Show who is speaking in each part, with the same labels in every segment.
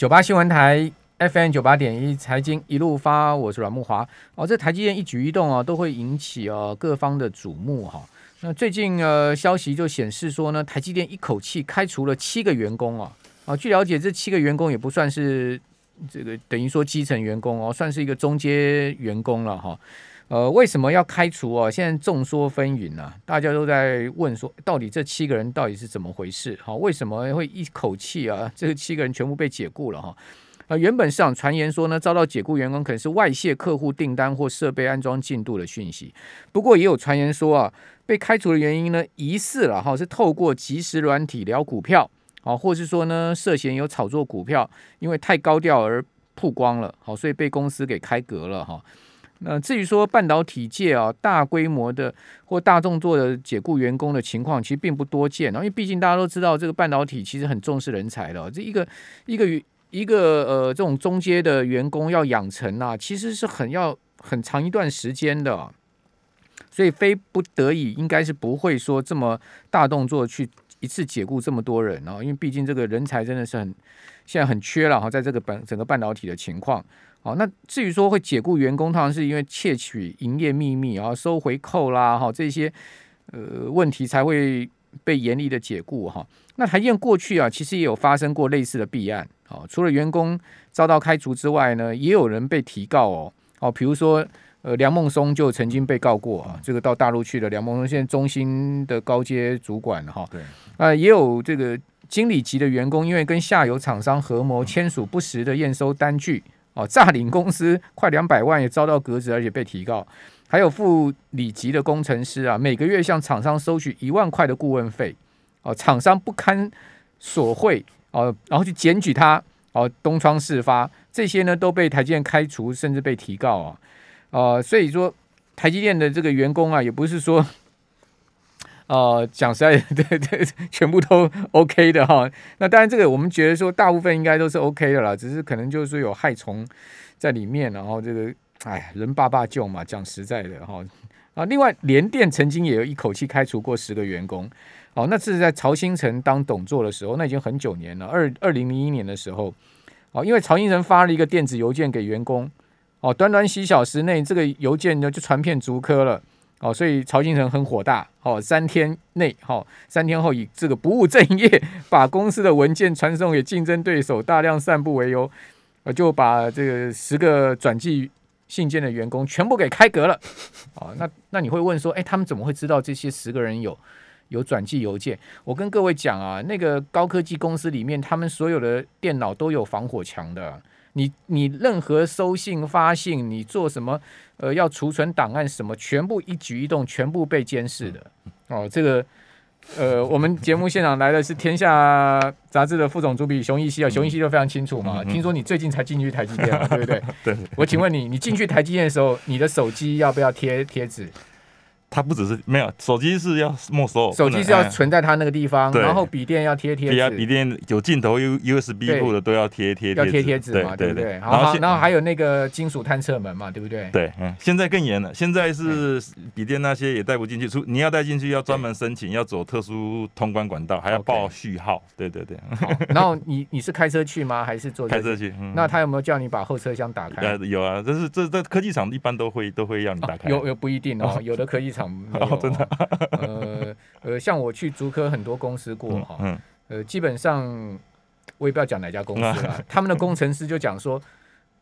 Speaker 1: 九八新闻台 FM 九八点一财经一路发，我是阮木华。哦，这台积电一举一动啊，都会引起哦各方的瞩目哈。那最近呃消息就显示说呢，台积电一口气开除了七个员工啊。啊，据了解，这七个员工也不算是这个等于说基层员工哦，算是一个中阶员工了哈。呃，为什么要开除啊？现在众说纷纭啊，大家都在问说，到底这七个人到底是怎么回事？哈，为什么会一口气啊？这七个人全部被解雇了哈？啊，原本市场传言说呢，遭到解雇员工可能是外泄客户订单或设备安装进度的讯息。不过也有传言说啊，被开除的原因呢，疑似了哈，是透过即时软体聊股票啊，或是说呢，涉嫌有炒作股票，因为太高调而曝光了，好，所以被公司给开革了哈。那至于说半导体界啊，大规模的或大动作的解雇员工的情况，其实并不多见啊。因为毕竟大家都知道，这个半导体其实很重视人才的。这一个一个一个呃，这种中阶的员工要养成啊，其实是很要很长一段时间的。所以非不得已，应该是不会说这么大动作去一次解雇这么多人啊。因为毕竟这个人才真的是很现在很缺了哈，在这个半整个半导体的情况。好，那至于说会解雇员工，通常是因为窃取营业秘密啊、收回扣啦，哈这些呃问题才会被严厉的解雇哈。那台电过去啊，其实也有发生过类似的弊案，好，除了员工遭到开除之外呢，也有人被提告哦，哦，比如说呃梁孟松就曾经被告过啊，这个到大陆去的梁孟松，现在中心的高阶主管哈，
Speaker 2: 对，
Speaker 1: 啊也有这个经理级的员工，因为跟下游厂商合谋签署不实的验收单据。哦，诈领公司快两百万也遭到革职，而且被提告。还有副理级的工程师啊，每个月向厂商收取一万块的顾问费。哦，厂商不堪索贿哦，然后去检举他哦，东窗事发，这些呢都被台积电开除，甚至被提告啊。呃，所以说台积电的这个员工啊，也不是说。哦，讲实在，对对，全部都 OK 的哈。那当然，这个我们觉得说，大部分应该都是 OK 的啦，只是可能就是说有害虫在里面，然后这个，哎，人爸爸救嘛，讲实在的哈。啊，另外，联电曾经也有一口气开除过十个员工，哦，那是在曹新成当董座的时候，那已经很久年了，二二零零一年的时候，哦，因为曹新成发了一个电子邮件给员工，哦，短短几小时内，这个邮件呢就传遍竹科了。哦，所以曹金成很火大，哦，三天内，哦，三天后以这个不务正业，把公司的文件传送给竞争对手，大量散布为由，呃，就把这个十个转寄信件的员工全部给开革了。哦，那那你会问说，哎，他们怎么会知道这些十个人有有转寄邮件？我跟各位讲啊，那个高科技公司里面，他们所有的电脑都有防火墙的。你你任何收信发信，你做什么呃要储存档案什么，全部一举一动全部被监视的哦。这个呃，我们节目现场来的是《天下》杂志的副总主笔熊一希啊，熊一希就非常清楚嘛。听说你最近才进去台积电，对不对？
Speaker 2: 对。
Speaker 1: 我请问你，你进去台积电的时候，你的手机要不要贴贴纸？
Speaker 2: 它不只是没有手机是要没收，
Speaker 1: 手机是要存在它那个地方，然后笔电要贴贴纸，
Speaker 2: 笔电有镜头 U U S B 部的都要贴贴
Speaker 1: 要贴贴纸嘛，对不对？然后然后还有那个金属探测门嘛，对不对？
Speaker 2: 对，嗯，现在更严了，现在是笔电那些也带不进去，出你要带进去要专门申请，要走特殊通关管道，还要报序号，对对对。
Speaker 1: 然后你你是开车去吗？还是坐
Speaker 2: 开车去？
Speaker 1: 那他有没有叫你把后车厢打开？
Speaker 2: 有啊，这是这这科技厂一般都会都会要你打开，
Speaker 1: 有有不一定哦，有的科技厂没有真的。呃呃，像我去竹科很多公司过哈，呃，基本上我也不要讲哪家公司了，他们的工程师就讲说，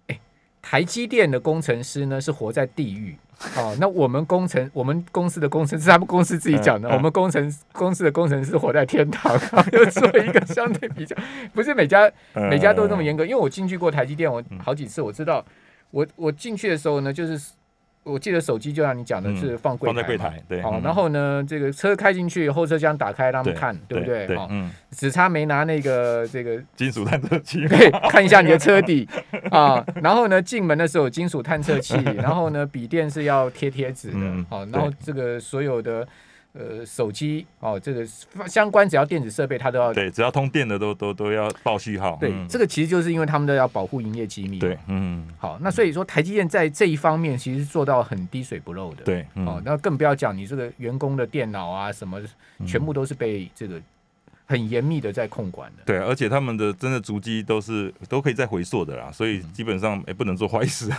Speaker 1: 哎，台积电的工程师呢是活在地狱，哦，那我们工程我们公司的工程师，他们公司自己讲的，我们工程公司的工程师活在天堂，又做一个相对比较，不是每家 每家都这么严格，因为我进去过台积电，我好几次我知道，我我进去的时候呢，就是。我记得手机就像你讲的是放柜
Speaker 2: 台，放在柜台，对。
Speaker 1: 好，然后呢，这个车开进去，后车厢打开，让他们看，对不对？好，嗯，只差没拿那个这个
Speaker 2: 金属探测器，
Speaker 1: 对，看一下你的车底啊。然后呢，进门的时候金属探测器，然后呢，笔电是要贴贴纸的，好，然后这个所有的。呃，手机哦，这个相关只要电子设备，它都要
Speaker 2: 对，只要通电的都都都要报序号。
Speaker 1: 对，这个其实就是因为他们都要保护营业机密。
Speaker 2: 对，嗯，
Speaker 1: 好，那所以说台积电在这一方面其实做到很滴水不漏的。
Speaker 2: 对，
Speaker 1: 哦，那更不要讲你这个员工的电脑啊什么，全部都是被这个很严密的在控管的。
Speaker 2: 对，而且他们的真的足迹都是都可以再回溯的啦，所以基本上也不能做坏事。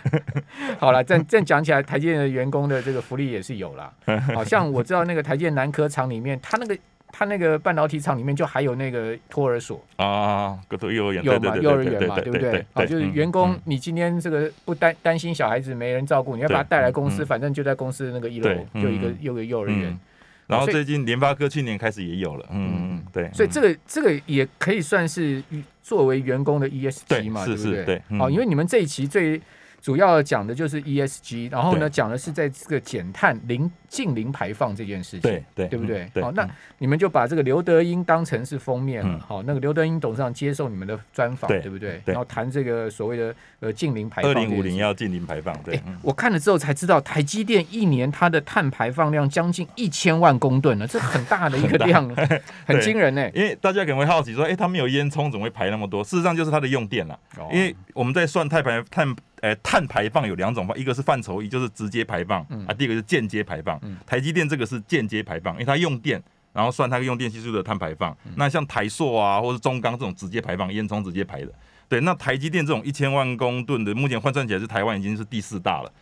Speaker 1: 好了，这这讲起来，台积电的员工的这个福利也是有啦。好像我知道那个台积电南科厂里面，他那个他那个半导体厂里面就还有那个托儿所
Speaker 2: 啊，各都幼儿园
Speaker 1: 有嘛，幼儿园
Speaker 2: 嘛，
Speaker 1: 对不对？啊，就是员工，你今天这个不担担心小孩子没人照顾，你要把他带来公司，反正就在公司那个一楼就一个有个幼儿园。
Speaker 2: 然后最近联发科去年开始也有了，嗯嗯，对。
Speaker 1: 所以这个这个也可以算是作为员工的 ESG 嘛，对不对？
Speaker 2: 对，
Speaker 1: 哦，因为你们这一期最。主要讲的就是 ESG，然后呢，讲的是在这个减碳零近零排放这件事情，
Speaker 2: 对对，
Speaker 1: 对不对？好，那你们就把这个刘德英当成是封面了，好，那个刘德英董事长接受你们的专访，对不对？然后谈这个所谓的呃近零排放，二
Speaker 2: 零五零要近零排放。对，
Speaker 1: 我看了之后才知道，台积电一年它的碳排放量将近一千万公吨呢，这很大的一个 量，很惊人呢。
Speaker 2: 因为大家可能会好奇说，哎，它没有烟囱，怎么会排那么多？事实上就是它的用电了，因为我们在算碳排碳。呃，碳排放有两种方，一个是范畴一，就是直接排放啊；第二个是间接排放。台积电这个是间接排放，因为它用电，然后算它用电系数的碳排放。那像台塑啊，或是中钢这种直接排放，烟囱直接排的。对，那台积电这种一千万公吨的，目前换算起来是台湾已经是第四大了，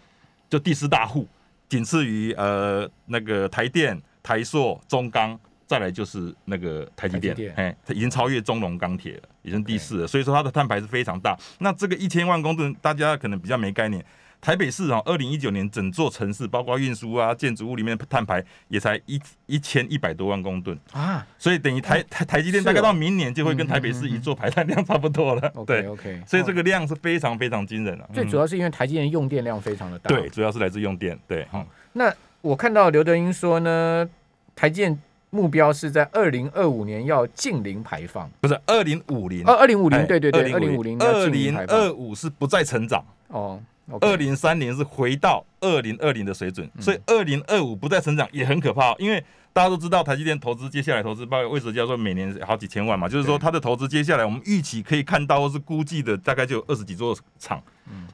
Speaker 2: 就第四大户，仅次于呃那个台电、台塑、中钢。再来就是那个台积电，哎，它已经超越中龙钢铁了，已经第四了。所以说它的碳排是非常大。那这个一千万公吨，大家可能比较没概念。台北市啊，二零一九年整座城市，包括运输啊、建筑物里面的碳排，也才一一千一百多万公吨啊。所以等于台台台积电大概到明年就会跟台北市一座排碳量差不多了。
Speaker 1: 对，OK。
Speaker 2: 所以这个量是非常非常惊人的。
Speaker 1: 最主要是因为台积电用电量非常的大。
Speaker 2: 对，主要是来自用电。对，好。
Speaker 1: 那我看到刘德英说呢，台积电。目标是在二零二五年要净零排放，
Speaker 2: 不是二零五零。
Speaker 1: 二，二零五零，对对对，二零五零，
Speaker 2: 二零二五是不再成长。哦，二零三零是回到二零二零的水准，所以二零二五不再成长也很可怕，因为。大家都知道台积电投资接下来投资，包括为什么叫做每年好几千万嘛？就是说它的投资接下来我们预期可以看到或是估计的大概就有二十几座厂。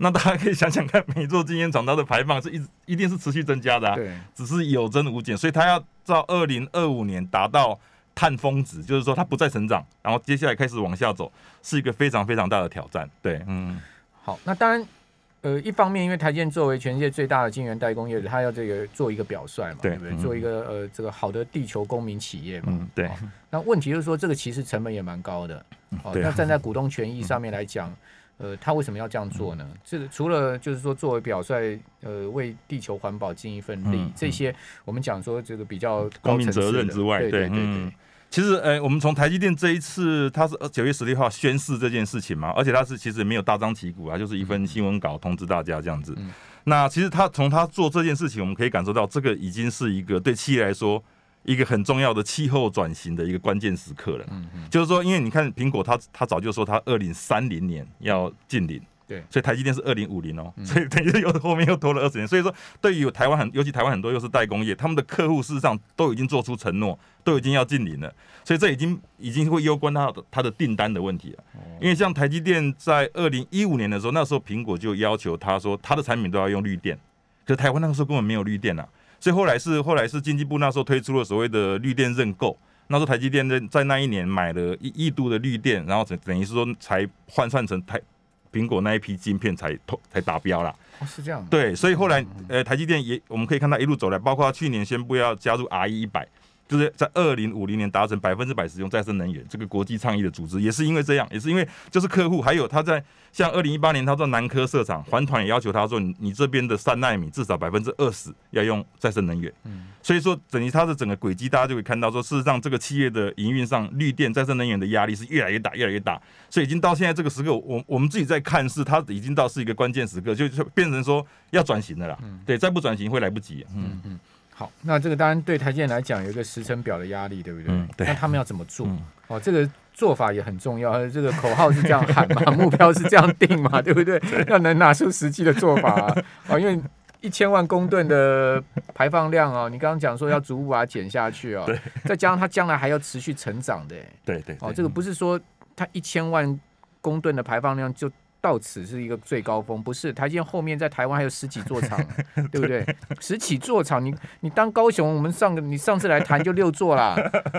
Speaker 2: 那大家可以想想看，每座晶圆厂它的排放是一一定是持续增加的啊，只是有增无减，所以它要到二零二五年达到碳峰值，就是说它不再成长，然后接下来开始往下走，是一个非常非常大的挑战。对，嗯，
Speaker 1: 好，那当然。呃，一方面，因为台积电作为全世界最大的晶圆代工业者，它要这个做一个表率嘛，对不对？做一个呃，这个好的地球公民企业嘛，
Speaker 2: 嗯，对。
Speaker 1: 那问题就是说，这个其实成本也蛮高的。哦，那站在股东权益上面来讲，呃，他为什么要这样做呢？这个除了就是说作为表率，呃，为地球环保尽一份力，这些我们讲说这个比较
Speaker 2: 公民责任之外，
Speaker 1: 对对对。
Speaker 2: 其实，呃，我们从台积电这一次，它是九月十六号宣誓这件事情嘛，而且它是其实没有大张旗鼓啊，就是一份新闻稿通知大家这样子。那其实他从他做这件事情，我们可以感受到，这个已经是一个对企业来说一个很重要的气候转型的一个关键时刻了。嗯嗯，就是说，因为你看苹果，它它早就说它二零三零年要近零。
Speaker 1: 对，
Speaker 2: 所以台积电是二零五零哦，所以等于又后面又拖了二十年。所以说，对于台湾很，尤其台湾很多又是代工业，他们的客户事实上都已经做出承诺，都已经要进零了。所以这已经已经会攸关他的他的订单的问题了。因为像台积电在二零一五年的时候，那时候苹果就要求他说，他的产品都要用绿电，可是台湾那个时候根本没有绿电啊。所以后来是后来是经济部那时候推出了所谓的绿电认购，那时候台积电在在那一年买了一亿度的绿电，然后等等于是说才换算成台。苹果那一批晶片才投才达标了，
Speaker 1: 哦，是这样。
Speaker 2: 对，所以后来，呃，台积电也我们可以看到一路走来，包括去年宣布要加入 RE 一百。就是在二零五零年达成百分之百使用再生能源，这个国际倡议的组织也是因为这样，也是因为就是客户，还有他在像二零一八年他在南科设厂，环团也要求他说，你你这边的三纳米至少百分之二十要用再生能源。嗯，所以说等于它的整个轨迹，大家就会看到说，事实上这个企业的营运上，绿电再生能源的压力是越来越大，越来越大。所以已经到现在这个时刻，我我们自己在看是，它已经到是一个关键时刻，就就变成说要转型的啦。嗯，对，再不转型会来不及。嗯嗯。
Speaker 1: 好，那这个当然对台积电来讲有一个时程表的压力，对不对？嗯，对。那他们要怎么做？哦，这个做法也很重要。这个口号是这样喊嘛，目标是这样定嘛，对不对？要能拿出实际的做法啊！哦，因为一千万公吨的排放量哦，你刚刚讲说要逐步把它减下去哦，
Speaker 2: 对。
Speaker 1: 再加上它将来还要持续成长的，
Speaker 2: 对对。
Speaker 1: 哦，这个不是说它一千万公吨的排放量就。到此是一个最高峰，不是？台积电后面在台湾还有十几座厂，对不对？十几座厂，你你当高雄，我们上个你上次来谈就六座啦，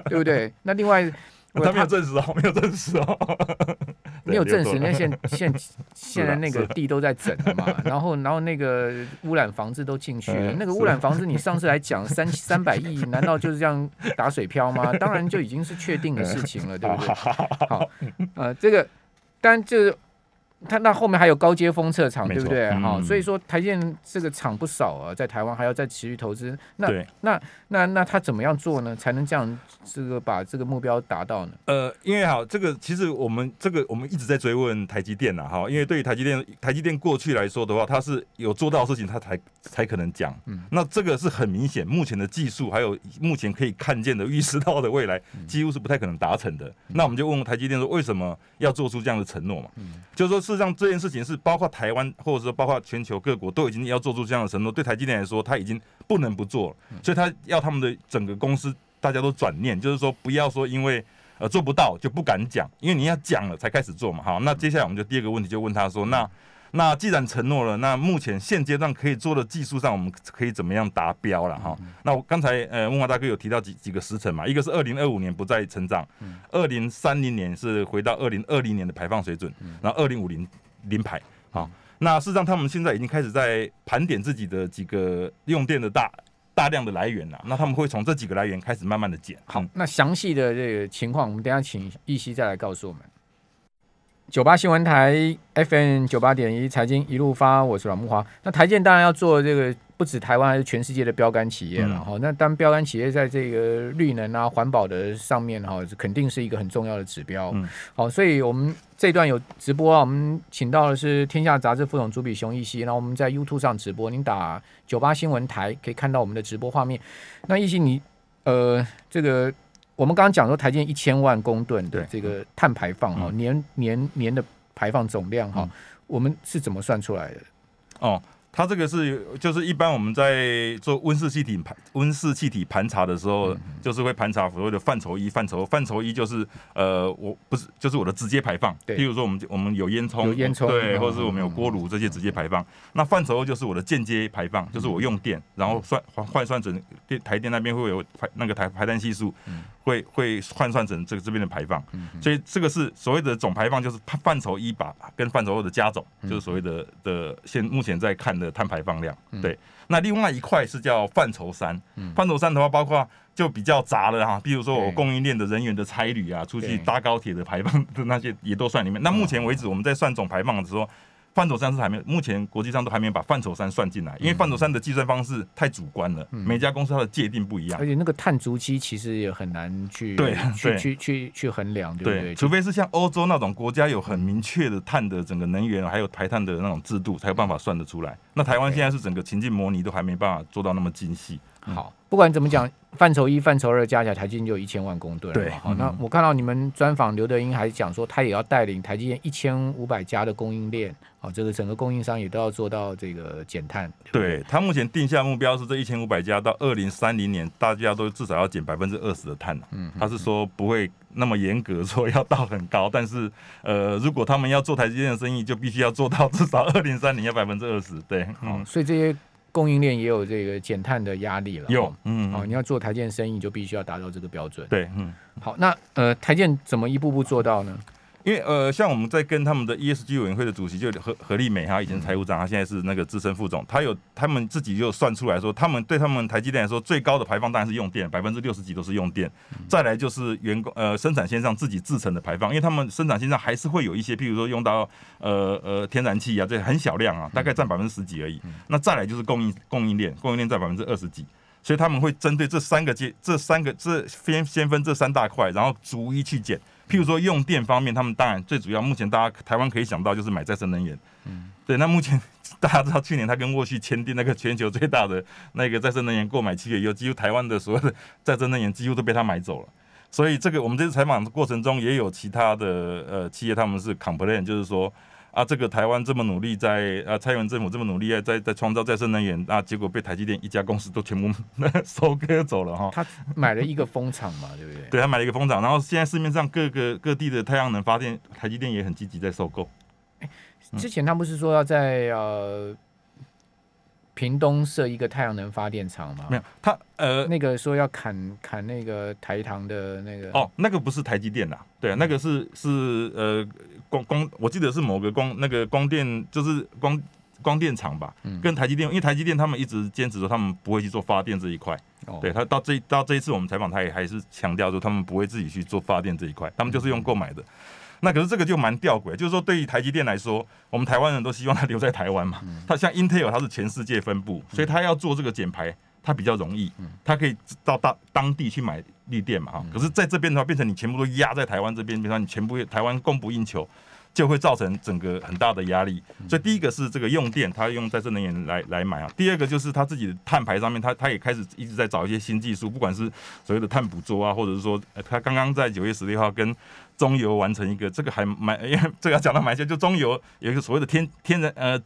Speaker 1: 对不对？那另外。
Speaker 2: 他没有证实哦，没有证实哦，
Speaker 1: 没有证实。那现现现在那个地都在整了嘛，然后然后那个污染房子都进去了。那个污染房子，你上次来讲三三百亿，难道就是这样打水漂吗？当然就已经是确定的事情了，对不对？好，呃，这个但就是。它那后面还有高阶封测厂，对不对？好，所以说台建这个厂不少啊，在台湾还要再持续投资。那那那那他怎么样做呢？才能这样这个把这个目标达到呢？
Speaker 2: 呃，因为好，这个其实我们这个我们一直在追问台积电呐，哈，因为对于台积电台积电过去来说的话，它是有做到事情，它才才可能讲。嗯，那这个是很明显，目前的技术还有目前可以看见的 预示到的未来，几乎是不太可能达成的。那我们就问问台积电说，为什么要做出这样的承诺嘛？嗯，就是说。事实上，这件事情是包括台湾，或者说包括全球各国都已经要做出这样的承诺。对台积电来说，他已经不能不做了，所以他要他们的整个公司大家都转念，就是说不要说因为呃做不到就不敢讲，因为你要讲了才开始做嘛。好，那接下来我们就第二个问题就问他说，那那既然承诺了，那目前现阶段可以做的技术上，我们可以怎么样达标了哈？那我刚才呃，问华大哥有提到几几个时辰嘛，一个是二零二五年不再成长，二零三零年是回到二零二零年的排放水准，然后二零五零。零排好，那事实上他们现在已经开始在盘点自己的几个用电的大大量的来源了。那他们会从这几个来源开始慢慢的减。
Speaker 1: 好，那详细的这个情况，我们等下请易熙再来告诉我们。九八新闻台 FM 九八点一财经一路发，我是阮木华。那台建当然要做这个。不止台湾，还是全世界的标杆企业了哈。那当标杆企业在这个绿能啊、环保的上面哈，肯定是一个很重要的指标。好，所以我们这段有直播啊，我们请到的是天下杂志副总主笔熊一希，然后我们在 YouTube 上直播，您打九八新闻台可以看到我们的直播画面。那一希，你呃，这个我们刚刚讲说台电一千万公吨的这个碳排放哈，年年年的排放总量哈，我们是怎么算出来的？
Speaker 2: 哦。它这个是就是一般我们在做温室气体盘温室气体盘查的时候，就是会盘查所谓的范畴一范畴范畴一就是呃我不是就是我的直接排放，譬如说我们我们有烟囱
Speaker 1: 有烟囱。
Speaker 2: 对，或者是我们有锅炉这些直接排放。那范畴二就是我的间接排放，就是我用电，然后算换换算成电台电那边会有排那个台排碳系数。会会换算成这个这边的排放，所以这个是所谓的总排放，就是范畴一把跟范畴二的加总，就是所谓的的现目前在看的碳排放量。对，那另外一块是叫范畴三，范畴三的话包括就比较杂了哈，比如说我供应链的人员的差旅啊，出去搭高铁的排放的 那些也都算里面。那目前为止我们在算总排放的时候。范畴三是还没有，目前国际上都还没有把范畴三算进来，因为范畴三的计算方式太主观了，每家公司它的界定不一样，
Speaker 1: 而且那个碳足迹其实也很难去对去 去去去衡量，对不对？
Speaker 2: 除非是像欧洲那种国家有很明确的碳的整个能源还有排碳的那种制度，才有办法算得出来。那台湾现在是整个情境模拟都还没办法做到那么精细。
Speaker 1: 好，不管怎么讲，范畴一、范畴二加起来，台积电就一千万公吨。
Speaker 2: 对，
Speaker 1: 好，那我看到你们专访刘德英还讲说，他也要带领台积电一千五百家的供应链，好，这个整个供应商也都要做到这个减碳。
Speaker 2: 对他目前定下目标是这一千五百家到二零三零年，大家都至少要减百分之二十的碳嗯，他是说不会那么严格说要到很高，但是呃，如果他们要做台积电的生意，就必须要做到至少二零三零要百分之二十。对，
Speaker 1: 嗯，所以这些。供应链也有这个减碳的压力了，
Speaker 2: 有，嗯，
Speaker 1: 哦，你要做台建生意，就必须要达到这个标准。
Speaker 2: 对，嗯，
Speaker 1: 好，那呃，台建怎么一步步做到呢？
Speaker 2: 因为呃，像我们在跟他们的 ESG 委员会的主席就何何立美，他以前财务长，他现在是那个资深副总，他有他们自己就算出来说，他们对他们台积电来说，最高的排放当然是用电，百分之六十几都是用电，再来就是员工呃生产线上自己制成的排放，因为他们生产线上还是会有一些，譬如说用到呃呃天然气啊，这很小量啊，大概占百分之十几而已。那再来就是供应供应链，供应链占百分之二十几，所以他们会针对这三个阶这三个这先先分这三大块，然后逐一去减。譬如说用电方面，他们当然最主要，目前大家台湾可以想到就是买再生能源。嗯，对。那目前大家知道，去年他跟沃旭签订那个全球最大的那个再生能源购买契约，有几乎台湾的所有的再生能源几乎都被他买走了。所以这个我们这次采访的过程中，也有其他的呃企业，他们是 complain，就是说。啊，这个台湾这么努力，在啊，蔡英文政府这么努力，在在创造再生能源，啊，结果被台积电一家公司都全部收割走了哈。
Speaker 1: 他买了一个风场嘛，对不对？
Speaker 2: 对他买了一个风场，然后现在市面上各个各地的太阳能发电，台积电也很积极在收购。
Speaker 1: 之前他不是说要在呃屏东设一个太阳能发电厂吗？
Speaker 2: 没有，他呃
Speaker 1: 那个说要砍砍那个台糖的那个
Speaker 2: 哦，那个不是台积电啦，对啊，那个是是呃光光，我记得是某个光那个光电就是光光电厂吧，跟台积电，因为台积电他们一直坚持说他们不会去做发电这一块，对他到这到这一次我们采访他也还是强调说他们不会自己去做发电这一块，他们就是用购买的。那可是这个就蛮吊诡，就是说对于台积电来说，我们台湾人都希望它留在台湾嘛。它像 Intel，它是全世界分布，所以它要做这个减排，它比较容易，它可以到当当地去买绿电嘛哈。可是在这边的话，变成你全部都压在台湾这边，比方你全部台湾供不应求。就会造成整个很大的压力，所以第一个是这个用电，它用再生能源来来买啊。第二个就是它自己的碳排上面，它它也开始一直在找一些新技术，不管是所谓的碳捕捉啊，或者是说，它刚刚在九月十六号跟中油完成一个，这个还蛮，因为这个要讲到蛮些，就中油有一个所谓的天天然呃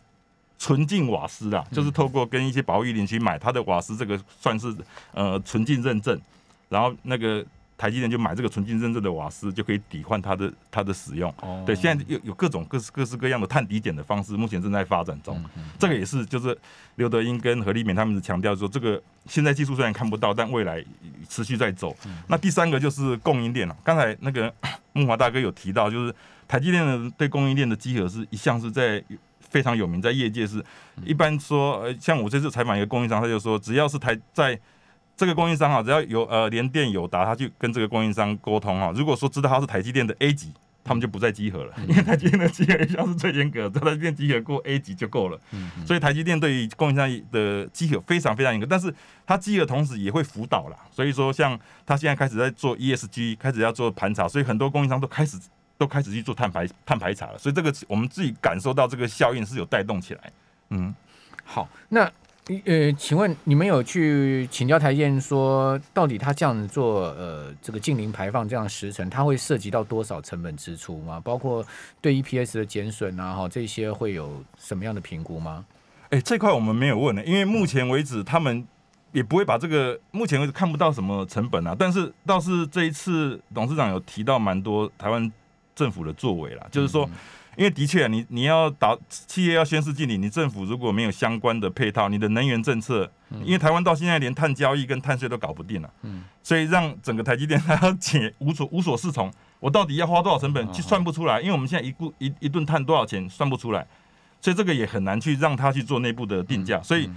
Speaker 2: 纯净瓦斯啊，就是透过跟一些保育林去买它的瓦斯，这个算是呃纯净认证，然后那个。台积电就买这个纯净认证的瓦斯，就可以抵换它的它的使用。对，现在有有各种各式各式各样的碳抵减的方式，目前正在发展中。这个也是，就是刘德英跟何立勉他们是强调说，这个现在技术虽然看不到，但未来持续在走。那第三个就是供应链了。刚才那个木华大哥有提到，就是台积电的对供应链的集合是一向是在非常有名，在业界是一般说，呃，像我这次采访一个供应商，他就说，只要是台在这个供应商哈，只要有呃联电有达，他去跟这个供应商沟通哈。如果说知道他是台积电的 A 级，他们就不再集合了，因为台积电的集合一向是最严格，在台积电集合过 A 级就够了。所以台积电对于供应商的集合非常非常严格，但是它集合同时也会辅导啦。所以说，像他现在开始在做 ESG，开始要做盘查，所以很多供应商都开始都开始去做碳排碳排查了。所以这个我们自己感受到这个效应是有带动起来。嗯，
Speaker 1: 好，那。呃，请问你们有去请教台建说，到底他这样子做，呃，这个近零排放这样时程，它会涉及到多少成本支出吗？包括对 EPS 的减损啊，哈，这些会有什么样的评估吗？
Speaker 2: 哎，这块我们没有问呢，因为目前为止他们也不会把这个，目前为止看不到什么成本啊。但是倒是这一次董事长有提到蛮多台湾政府的作为啦，就是说。因为的确，你你要打企业要宣示敬礼，你政府如果没有相关的配套，你的能源政策，因为台湾到现在连碳交易跟碳税都搞不定了，嗯，所以让整个台积电它要解无所无所适从，我到底要花多少成本去算不出来，因为我们现在一固一一顿碳多少钱算不出来，所以这个也很难去让他去做内部的定价，所以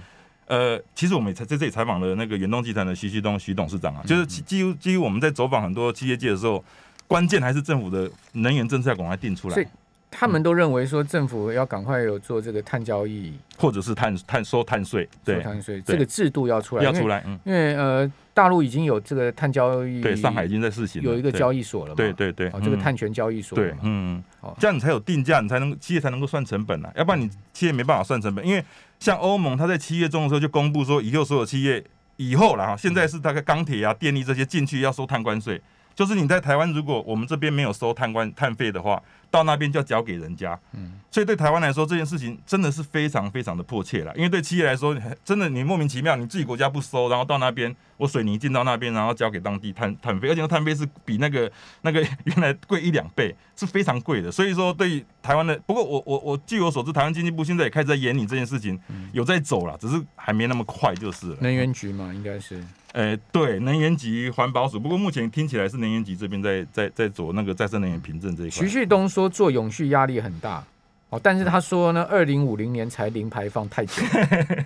Speaker 2: 呃，其实我们也在在这里采访了那个远东集团的徐旭东徐董事长啊，就是基于基于我们在走访很多企业界的时候，关键还是政府的能源政策要赶快定出来。
Speaker 1: 他们都认为说政府要赶快有做这个碳交易，
Speaker 2: 或者是碳碳收碳税，
Speaker 1: 收碳税这个制度要出来，
Speaker 2: 要出来，
Speaker 1: 因为呃大陆已经有这个碳交易，
Speaker 2: 对上海已经在试行，
Speaker 1: 有一个交易所了嘛，
Speaker 2: 对对对，
Speaker 1: 这个碳权交易所，
Speaker 2: 对，嗯，这样你才有定价，你才能企业才能够算成本啊，要不然你企业没办法算成本，因为像欧盟，它在七月中的时候就公布说，以后所有企业以后了哈，现在是大概钢铁啊、电力这些进去要收碳关税，就是你在台湾如果我们这边没有收碳关碳费的话。到那边就要交给人家，嗯，所以对台湾来说这件事情真的是非常非常的迫切了。因为对企业来说，真的你莫名其妙，你自己国家不收，然后到那边我水泥进到那边，然后交给当地碳碳费，而且那碳费是比那个那个原来贵一两倍，是非常贵的。所以说对台湾的，不过我我我据我所知，台湾经济部现在也开始在演你这件事情，有在走了，只是还没那么快就是了。
Speaker 1: 能源局嘛，应该是。
Speaker 2: 呃，对，能源局环保署，不过目前听起来是能源局这边在在在做那个再生能源凭证这一块。
Speaker 1: 徐旭东说做永续压力很大哦，但是他说呢，二零五零年才零排放太久。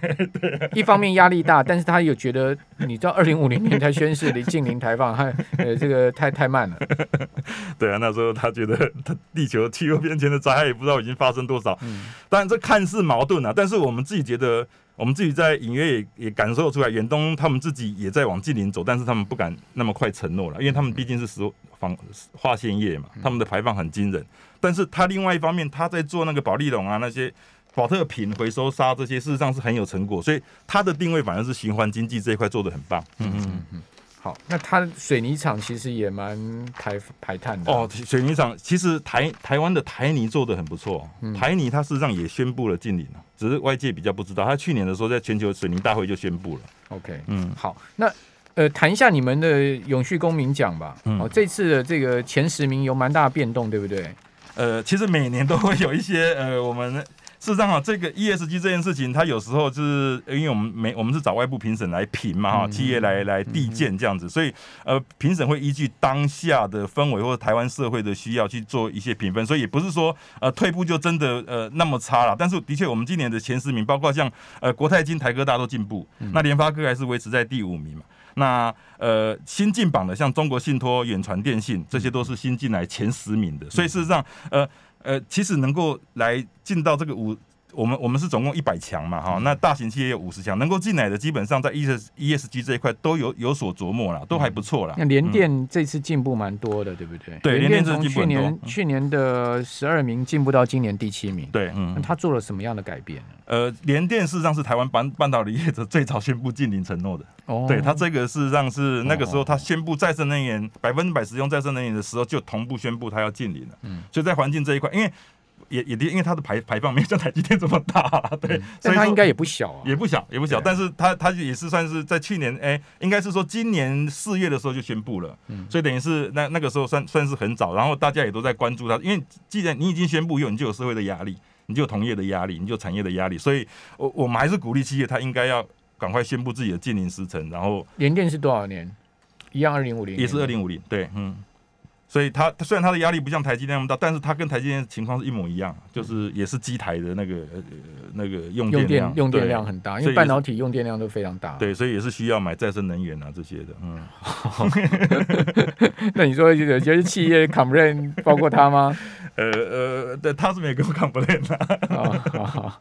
Speaker 1: 一方面压力大，但是他有觉得，你知道二零五零年才宣誓离近零排放，还呃这个太太慢了。
Speaker 2: 对啊，那时候他觉得他地球气候变迁的灾害也不知道已经发生多少。嗯，当然这看似矛盾啊，但是我们自己觉得。我们自己在隐约也也感受出来，远东他们自己也在往近邻走，但是他们不敢那么快承诺了，因为他们毕竟是石防化纤业嘛，他们的排放很惊人。但是他另外一方面，他在做那个保利龙啊，那些保特瓶回收沙这些，事实上是很有成果，所以他的定位反而是循环经济这一块做的很棒。嗯嗯嗯。
Speaker 1: 好，那它水泥厂其实也蛮排排碳的
Speaker 2: 哦。水泥厂其实台台湾的台泥做的很不错，台泥它事实上也宣布了禁令了，只是外界比较不知道。它去年的时候在全球水泥大会就宣布了。
Speaker 1: OK，嗯，好，那呃谈一下你们的永续公民奖吧。嗯哦，这次的这个前十名有蛮大变动，对不对？
Speaker 2: 呃，其实每年都会有一些呃，我们。事实上啊，这个 ESG 这件事情，它有时候就是因为我们没我们是找外部评审来评嘛哈，企业来来递件这样子，所以呃评审会依据当下的氛围或者台湾社会的需要去做一些评分，所以也不是说呃退步就真的呃那么差了。但是的确，我们今年的前十名，包括像呃国泰金、台科大都进步，那联发科还是维持在第五名嘛。那呃新进榜的像中国信托、远传电信，这些都是新进来前十名的，所以事实上呃。呃，其实能够来进到这个五，我们我们是总共一百强嘛，哈，那大型企业有五十强，能够进来的基本上在 E S E S G 这一块都有有所琢磨了，都还不错了。
Speaker 1: 那联电这次进步蛮多的，对不对？
Speaker 2: 对，联电
Speaker 1: 从去年去年的十二名进步到今年第七名。
Speaker 2: 对，嗯，
Speaker 1: 那他做了什么样的改变呢？
Speaker 2: 呃，联电事实上是台湾半半导体业者最早宣布禁零承诺的。哦，对他这个事实上是那个时候他宣布再生能源百分之百使用再生能源的时候，就同步宣布他要禁零了。嗯，所以在环境这一块，因为也也因为它的排排放没有像台积电这么大，对，
Speaker 1: 所以它应该也不小啊，
Speaker 2: 也不小，也不小。但是它它也是算是在去年，哎，应该是说今年四月的时候就宣布了，嗯，所以等于是那那个时候算算是很早，然后大家也都在关注它，因为既然你已经宣布，有你就有社会的压力，你就有同业的压力，你就有产业的压力，所以我我们还是鼓励企业，它应该要赶快宣布自己的近零时程，然后
Speaker 1: 联电是多少年？一样二零五零，
Speaker 2: 也是二零五零，对，嗯。所以它虽然它的压力不像台积电那么大，但是它跟台积电情况是一模一样，就是也是机台的那个那个用电量
Speaker 1: 用电量很大，因为半导体用电量都非常大。
Speaker 2: 对，所以也是需要买再生能源啊这些的。嗯，
Speaker 1: 那你说有些企业扛不认，包括它吗？
Speaker 2: 呃呃，对，他是没跟我扛不累的。
Speaker 1: 哦，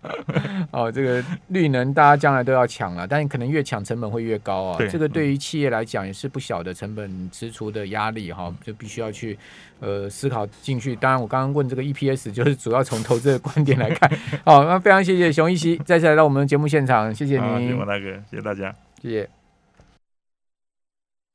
Speaker 1: 哦，这个绿能大家将来都要抢了，但是可能越抢成本会越高啊。这个对于企业来讲也是不小的成本支出的压力哈，就必须要去呃思考进去。当然，我刚刚问这个 EPS，就是主要从投资的观点来看。好，那非常谢谢熊一希再次来到我们的节目现场，谢谢您，
Speaker 2: 谢谢大哥，谢谢大家，
Speaker 1: 谢谢。